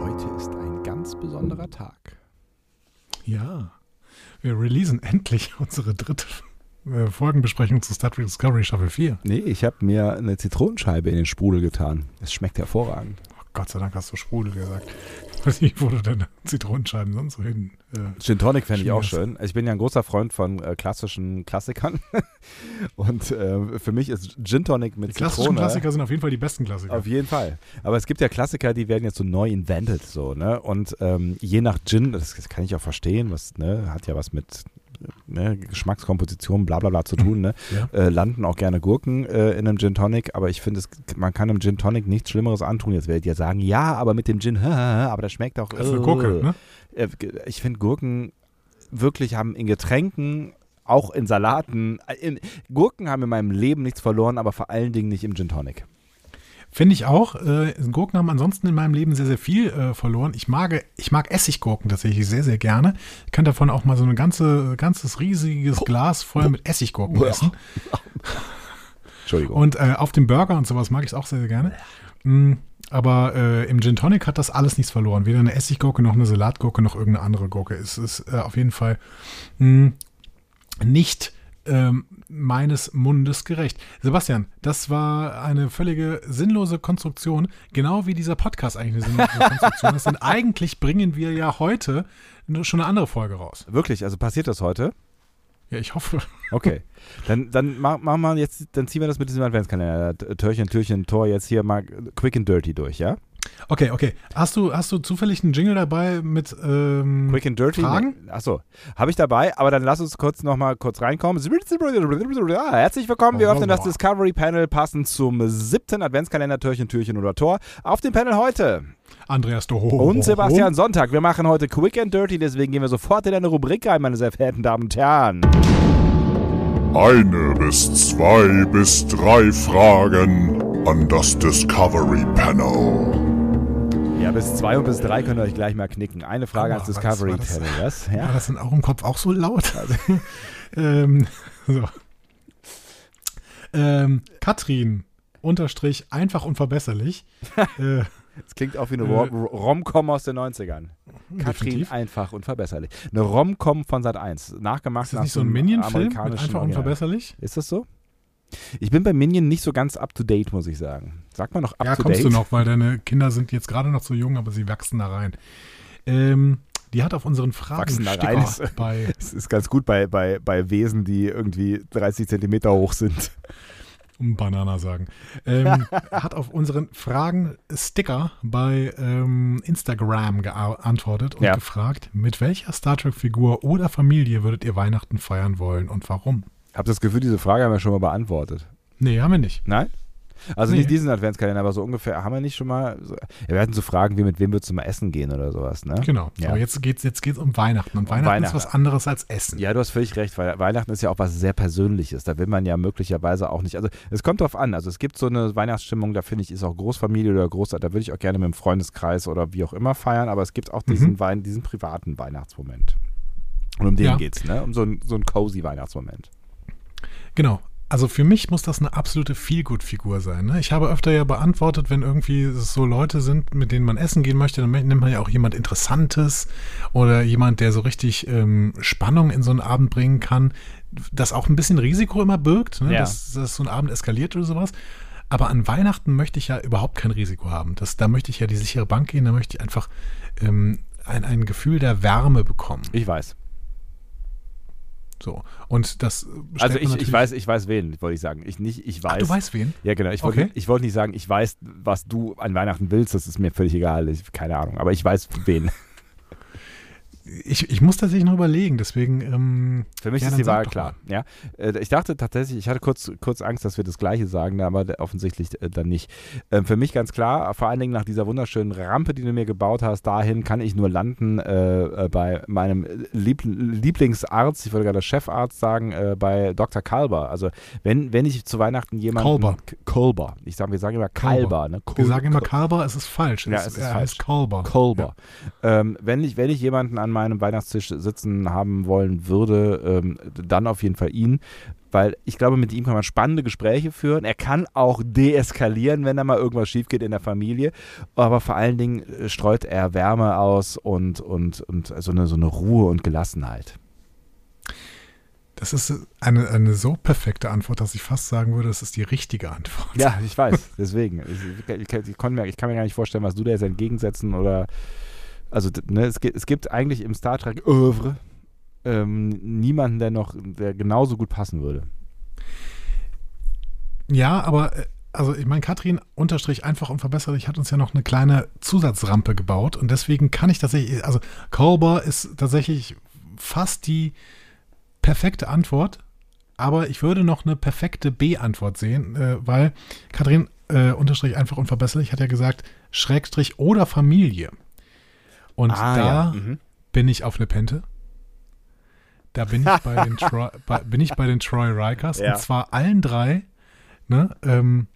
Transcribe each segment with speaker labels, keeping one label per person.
Speaker 1: Heute ist ein ganz besonderer Tag.
Speaker 2: Ja, wir releasen endlich unsere dritte äh, Folgenbesprechung zu Star Trek Discovery Staffel 4.
Speaker 1: Nee, ich habe mir eine Zitronenscheibe in den Sprudel getan. Es schmeckt hervorragend.
Speaker 2: Gott sei Dank hast du Sprudel gesagt. Ich weiß nicht, wo du deine Zitronenscheiben sonst so hin. Äh,
Speaker 1: Gin Tonic fände ich auch schön. Ich bin ja ein großer Freund von äh, klassischen Klassikern. Und äh, für mich ist Gin Tonic mit
Speaker 2: die klassischen
Speaker 1: Zitrone.
Speaker 2: Klassiker sind auf jeden Fall die besten Klassiker.
Speaker 1: Auf jeden Fall. Aber es gibt ja Klassiker, die werden jetzt so neu invented, so, ne? Und ähm, je nach Gin, das, das kann ich auch verstehen, was, ne, hat ja was mit ne, Geschmackskomposition, bla bla bla zu tun, ne?
Speaker 2: Ja.
Speaker 1: Äh, landen auch gerne Gurken äh, in einem Gin Tonic, aber ich finde, man kann einem Gin Tonic nichts Schlimmeres antun. Jetzt werdet ihr sagen, ja, aber mit dem Gin, aber das schmeckt auch.
Speaker 2: Das ist eine Gurke, ne?
Speaker 1: Äh, Ich finde, Gurken wirklich haben in Getränken, auch in Salaten, äh, in, Gurken haben in meinem Leben nichts verloren, aber vor allen Dingen nicht im Gin Tonic.
Speaker 2: Finde ich auch. Äh, Gurken haben ansonsten in meinem Leben sehr, sehr viel äh, verloren. Ich mag, ich mag Essiggurken tatsächlich sehr, sehr gerne. Ich kann davon auch mal so ein ganze, ganzes riesiges Glas voll mit Essiggurken essen.
Speaker 1: Entschuldigung.
Speaker 2: Und äh, auf dem Burger und sowas mag ich es auch sehr, sehr gerne. Mm, aber äh, im Gin Tonic hat das alles nichts verloren. Weder eine Essiggurke noch eine Salatgurke noch irgendeine andere Gurke. Es ist äh, auf jeden Fall mh, nicht ähm, meines Mundes gerecht. Sebastian, das war eine völlige sinnlose Konstruktion, genau wie dieser Podcast eigentlich eine sinnlose Konstruktion ist. Denn eigentlich bringen wir ja heute schon eine andere Folge raus.
Speaker 1: Wirklich, also passiert das heute?
Speaker 2: Ja, ich hoffe.
Speaker 1: Okay. dann dann machen mach mal jetzt, dann ziehen wir das mit diesem Adventskalender. Türchen, Türchen, Tor jetzt hier mal quick and dirty durch, ja?
Speaker 2: Okay, okay. Hast du, hast du zufällig einen Jingle dabei mit ähm,
Speaker 1: Quick and dirty.
Speaker 2: Fragen?
Speaker 1: Achso, habe ich dabei, aber dann lass uns kurz nochmal kurz reinkommen. Herzlich willkommen, wir öffnen das Discovery Panel passend zum siebten Adventskalender Türchen, Türchen oder Tor. Auf dem Panel heute
Speaker 2: Andreas Doho
Speaker 1: und Sebastian Sonntag. Wir machen heute Quick and Dirty, deswegen gehen wir sofort in eine Rubrik rein, meine sehr verehrten Damen und Herren.
Speaker 3: Eine bis zwei bis drei Fragen an das Discovery Panel.
Speaker 1: Ja, bis zwei und bis drei könnt ihr euch gleich mal knicken. Eine Frage ans
Speaker 2: was-
Speaker 1: Discovery
Speaker 2: war das-? War
Speaker 1: Ja.
Speaker 2: das in eurem Kopf auch so laut? ähm, so. Ähm, Katrin, Unterstrich, einfach unverbesserlich. äh,
Speaker 1: Das klingt auch wie eine
Speaker 2: Äh,
Speaker 1: Rom- Rom-Com aus den 90ern. Katrin einfach und verbesserlich. Eine Rom-Com von Sat 1. Nachgemacht
Speaker 2: Ist das
Speaker 1: nach
Speaker 2: nicht so ein Minion-Film einfach unverbesserlich?
Speaker 1: Ist das so? Ich bin bei Minion nicht so ganz up to date, muss ich sagen. Sagt man noch up
Speaker 2: Ja,
Speaker 1: to
Speaker 2: kommst
Speaker 1: date?
Speaker 2: du noch, weil deine Kinder sind jetzt gerade noch so jung, aber sie wachsen da rein. Ähm, die hat auf unseren Fragen
Speaker 1: rein ist-
Speaker 2: bei
Speaker 1: Das ist ganz gut bei, bei, bei Wesen, die irgendwie 30 Zentimeter hoch sind.
Speaker 2: um Banana sagen, ähm, hat auf unseren Fragen Sticker bei ähm, Instagram geantwortet und
Speaker 1: Ja.
Speaker 2: gefragt, mit welcher Star Trek-Figur oder Familie würdet ihr Weihnachten feiern wollen und warum?
Speaker 1: Hab das Gefühl, diese Frage haben wir schon mal beantwortet.
Speaker 2: Nee, haben wir nicht.
Speaker 1: Nein? Also
Speaker 2: Nee.
Speaker 1: nicht diesen Adventskalender, aber so ungefähr. Haben wir nicht schon mal. So, ja, wir hatten so Fragen wie: mit wem würdest du mal essen gehen oder sowas, ne?
Speaker 2: Genau.
Speaker 1: Ja.
Speaker 2: Aber jetzt geht es jetzt geht's um Weihnachten. Und Weihnachten,
Speaker 1: Weihnachten.
Speaker 2: ist was anderes als Essen.
Speaker 1: Ja, du hast völlig recht, weil Weihnachten ist ja auch was sehr Persönliches. Da will man ja möglicherweise auch nicht. Also es kommt drauf an. Also es gibt so eine Weihnachtsstimmung, da finde ich, ist auch Großfamilie oder Großeltern, da würde ich auch gerne mit dem Freundeskreis oder wie auch immer feiern, aber es gibt auch diesen,
Speaker 2: Mhm.
Speaker 1: Wein, diesen privaten Weihnachtsmoment. Und um den
Speaker 2: Ja.
Speaker 1: geht's, ne? Um so einen so einen cozy Weihnachtsmoment.
Speaker 2: Genau. Also für mich muss das eine absolute Feelgood-Figur sein. Ne? Ich habe öfter ja beantwortet, wenn irgendwie so Leute sind, mit denen man essen gehen möchte, dann nimmt man ja auch jemand Interessantes oder jemand, der so richtig ähm, Spannung in so einen Abend bringen kann, das auch ein bisschen Risiko immer birgt, ne?
Speaker 1: Ja.
Speaker 2: dass, dass so ein Abend eskaliert oder sowas. Aber an Weihnachten möchte ich ja überhaupt kein Risiko haben. Das, da möchte ich ja die sichere Bank gehen, da möchte ich einfach ähm, ein, ein Gefühl der Wärme bekommen.
Speaker 1: Ich weiß.
Speaker 2: So. Und das
Speaker 1: Also ich, ich weiß, ich weiß wen, wollte ich sagen. Ich nicht, ich weiß.
Speaker 2: Ach, du weißt wen?
Speaker 1: Ja, genau. Ich wollte
Speaker 2: Okay.
Speaker 1: ich wollte nicht sagen, ich weiß, was du an Weihnachten willst, das ist mir völlig egal. Ich, keine Ahnung. Aber ich weiß wen.
Speaker 2: Ich, ich muss tatsächlich noch überlegen, deswegen. Ähm,
Speaker 1: Für mich
Speaker 2: ja,
Speaker 1: ist die
Speaker 2: sag
Speaker 1: Wahl klar. Ja, Äh, ich dachte tatsächlich, ich hatte kurz, kurz Angst, dass wir das Gleiche sagen, aber offensichtlich äh, dann nicht. Ähm, Für mich ganz klar, vor allen Dingen nach dieser wunderschönen Rampe, die du mir gebaut hast, dahin kann ich nur landen äh, äh, bei meinem Lieb Lieblingsarzt, ich würde gerade Chefarzt sagen, äh, bei Dr. Kalber. Also wenn, wenn ich zu Weihnachten jemanden...
Speaker 2: Kolber.
Speaker 1: K- Kolber. Ich sage, wir sagen immer Kalber. Ne?
Speaker 2: Wir sagen immer Kalber, es ist falsch.
Speaker 1: Ja, es ist
Speaker 2: er
Speaker 1: falsch.
Speaker 2: heißt Kalber.
Speaker 1: Kolber. Ähm, wenn, ich, wenn ich jemanden an meinem Weihnachtstisch sitzen haben wollen würde, ähm, dann auf jeden Fall ihn. Weil ich glaube, mit ihm kann man spannende Gespräche führen. Er kann auch deeskalieren, wenn da mal irgendwas schief geht in der Familie. Aber vor allen Dingen äh, streut er Wärme aus und, und, und so, eine, so eine Ruhe und Gelassenheit.
Speaker 2: Das ist eine, eine so perfekte Antwort, dass ich fast sagen würde, das ist die richtige Antwort.
Speaker 1: Ja, ich weiß. Deswegen. Ich, ich, ich, konnte mir, ich kann mir gar nicht vorstellen, was du da jetzt entgegensetzen oder. Also, ne, es, gibt, es gibt eigentlich im Star Trek Oeuvre ähm, niemanden, der noch, der genauso gut passen würde.
Speaker 2: Ja, aber äh, also ich meine, Katrin unterstrich einfach und verbesserlich hat uns ja noch eine kleine Zusatzrampe gebaut und deswegen kann ich tatsächlich, also Kolber ist tatsächlich fast die perfekte Antwort, aber ich würde noch eine perfekte B-Antwort sehen, äh, weil Katrin äh, unterstrich einfach und verbesserlich hat ja gesagt Schrägstrich oder Familie. Und
Speaker 1: Ah,
Speaker 2: da
Speaker 1: Mhm.
Speaker 2: bin ich auf eine Pente. Da bin ich bei den, Troy, bei, bin ich bei den Troy Rikers
Speaker 1: Ja.
Speaker 2: und zwar allen drei ne, ähm,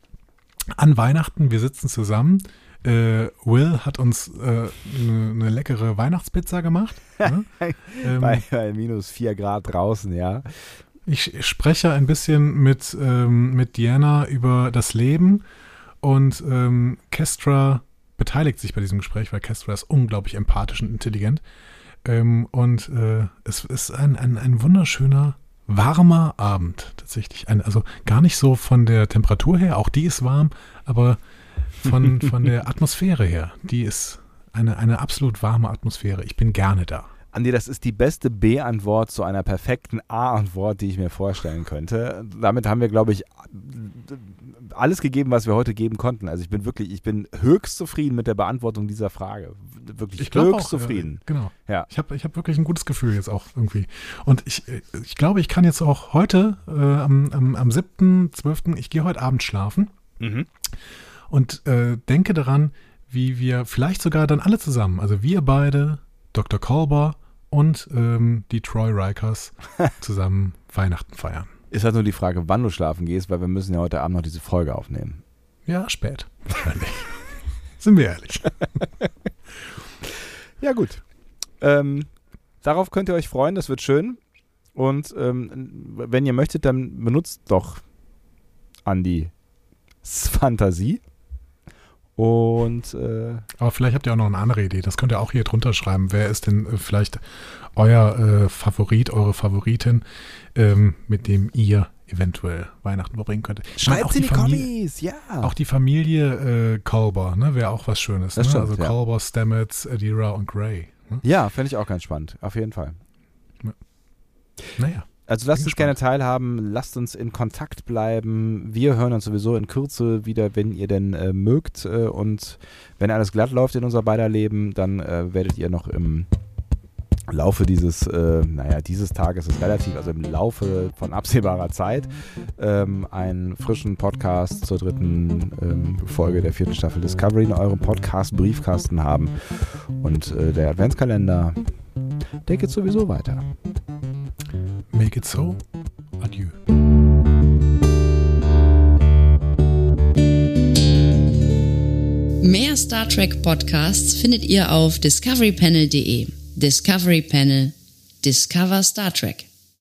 Speaker 2: an Weihnachten. Wir sitzen zusammen. Äh, Will hat uns eine äh, ne leckere Weihnachtspizza gemacht. Ne? ähm,
Speaker 1: Bei, bei minus 4 Grad draußen, ja.
Speaker 2: ich spreche ein bisschen mit, ähm, mit Diana über das Leben und ähm, Kestra beteiligt sich bei diesem Gespräch, weil Kestra ist unglaublich empathisch und intelligent. Ähm, und äh, es ist ein, ein, ein wunderschöner, warmer Abend tatsächlich. Ein, also gar nicht so von der Temperatur her, auch die ist warm, aber von, von der Atmosphäre her, die ist eine, eine absolut warme Atmosphäre. Ich bin gerne da.
Speaker 1: Andi, das ist die beste B-Antwort zu einer perfekten A-Antwort, die ich mir vorstellen könnte. Damit haben wir, glaube ich, alles gegeben, was wir heute geben konnten. Also ich bin wirklich, ich bin höchst zufrieden mit der Beantwortung dieser Frage. Wirklich
Speaker 2: Ich
Speaker 1: höchst
Speaker 2: auch,
Speaker 1: zufrieden.
Speaker 2: Äh, genau.
Speaker 1: Ja.
Speaker 2: Ich habe ich hab wirklich ein gutes Gefühl jetzt auch irgendwie. Und ich, äh, ich glaube, ich kann jetzt auch heute, äh, am, am, am 7.12., ich gehe heute Abend schlafen
Speaker 1: Mhm.
Speaker 2: und äh, denke daran, wie wir vielleicht sogar dann alle zusammen, also wir beide, Dr. Kolber und ähm, die Troy Rikers zusammen Weihnachten feiern.
Speaker 1: Ist halt nur die Frage, wann du schlafen gehst, weil wir müssen ja heute Abend noch diese Folge aufnehmen.
Speaker 2: Ja, spät. Wahrscheinlich. Sind wir ehrlich.
Speaker 1: Ja, gut. Ähm, darauf könnt ihr euch freuen, das wird schön. Und ähm, wenn ihr möchtet, dann benutzt doch Andys Fantasie. Und äh,
Speaker 2: Aber vielleicht habt ihr auch noch eine andere Idee. Das könnt ihr auch hier drunter schreiben. Wer ist denn äh, vielleicht euer äh, Favorit, eure Favoritin, ähm, mit dem ihr eventuell Weihnachten verbringen könntet? Meine, auch die Familie,
Speaker 1: ja.
Speaker 2: Auch die Familie äh, Kolber, ne, wäre auch was Schönes. Ne?
Speaker 1: stimmt,
Speaker 2: also
Speaker 1: ja.
Speaker 2: Kolber, Stamets, Adira und Gray. Ne?
Speaker 1: ja, fände ich auch ganz spannend, auf jeden Fall.
Speaker 2: Naja.
Speaker 1: Also lasst uns gerne teilhaben, lasst uns in Kontakt bleiben. Wir hören uns sowieso in Kürze wieder, wenn ihr denn äh, mögt. Äh, und wenn alles glatt läuft in unser beider Leben, dann äh, werdet ihr noch im Laufe dieses, äh, naja, dieses Tages ist relativ, also im Laufe von absehbarer Zeit, ähm, einen frischen Podcast zur dritten ähm, Folge der vierten Staffel Discovery in eurem Podcast-Briefkasten haben. Und äh, der Adventskalender, der geht sowieso weiter.
Speaker 2: Make it so. Adieu.
Speaker 4: Mehr Star Trek Podcasts findet ihr auf discoverypanel.de. Discovery Panel. Discover Star Trek.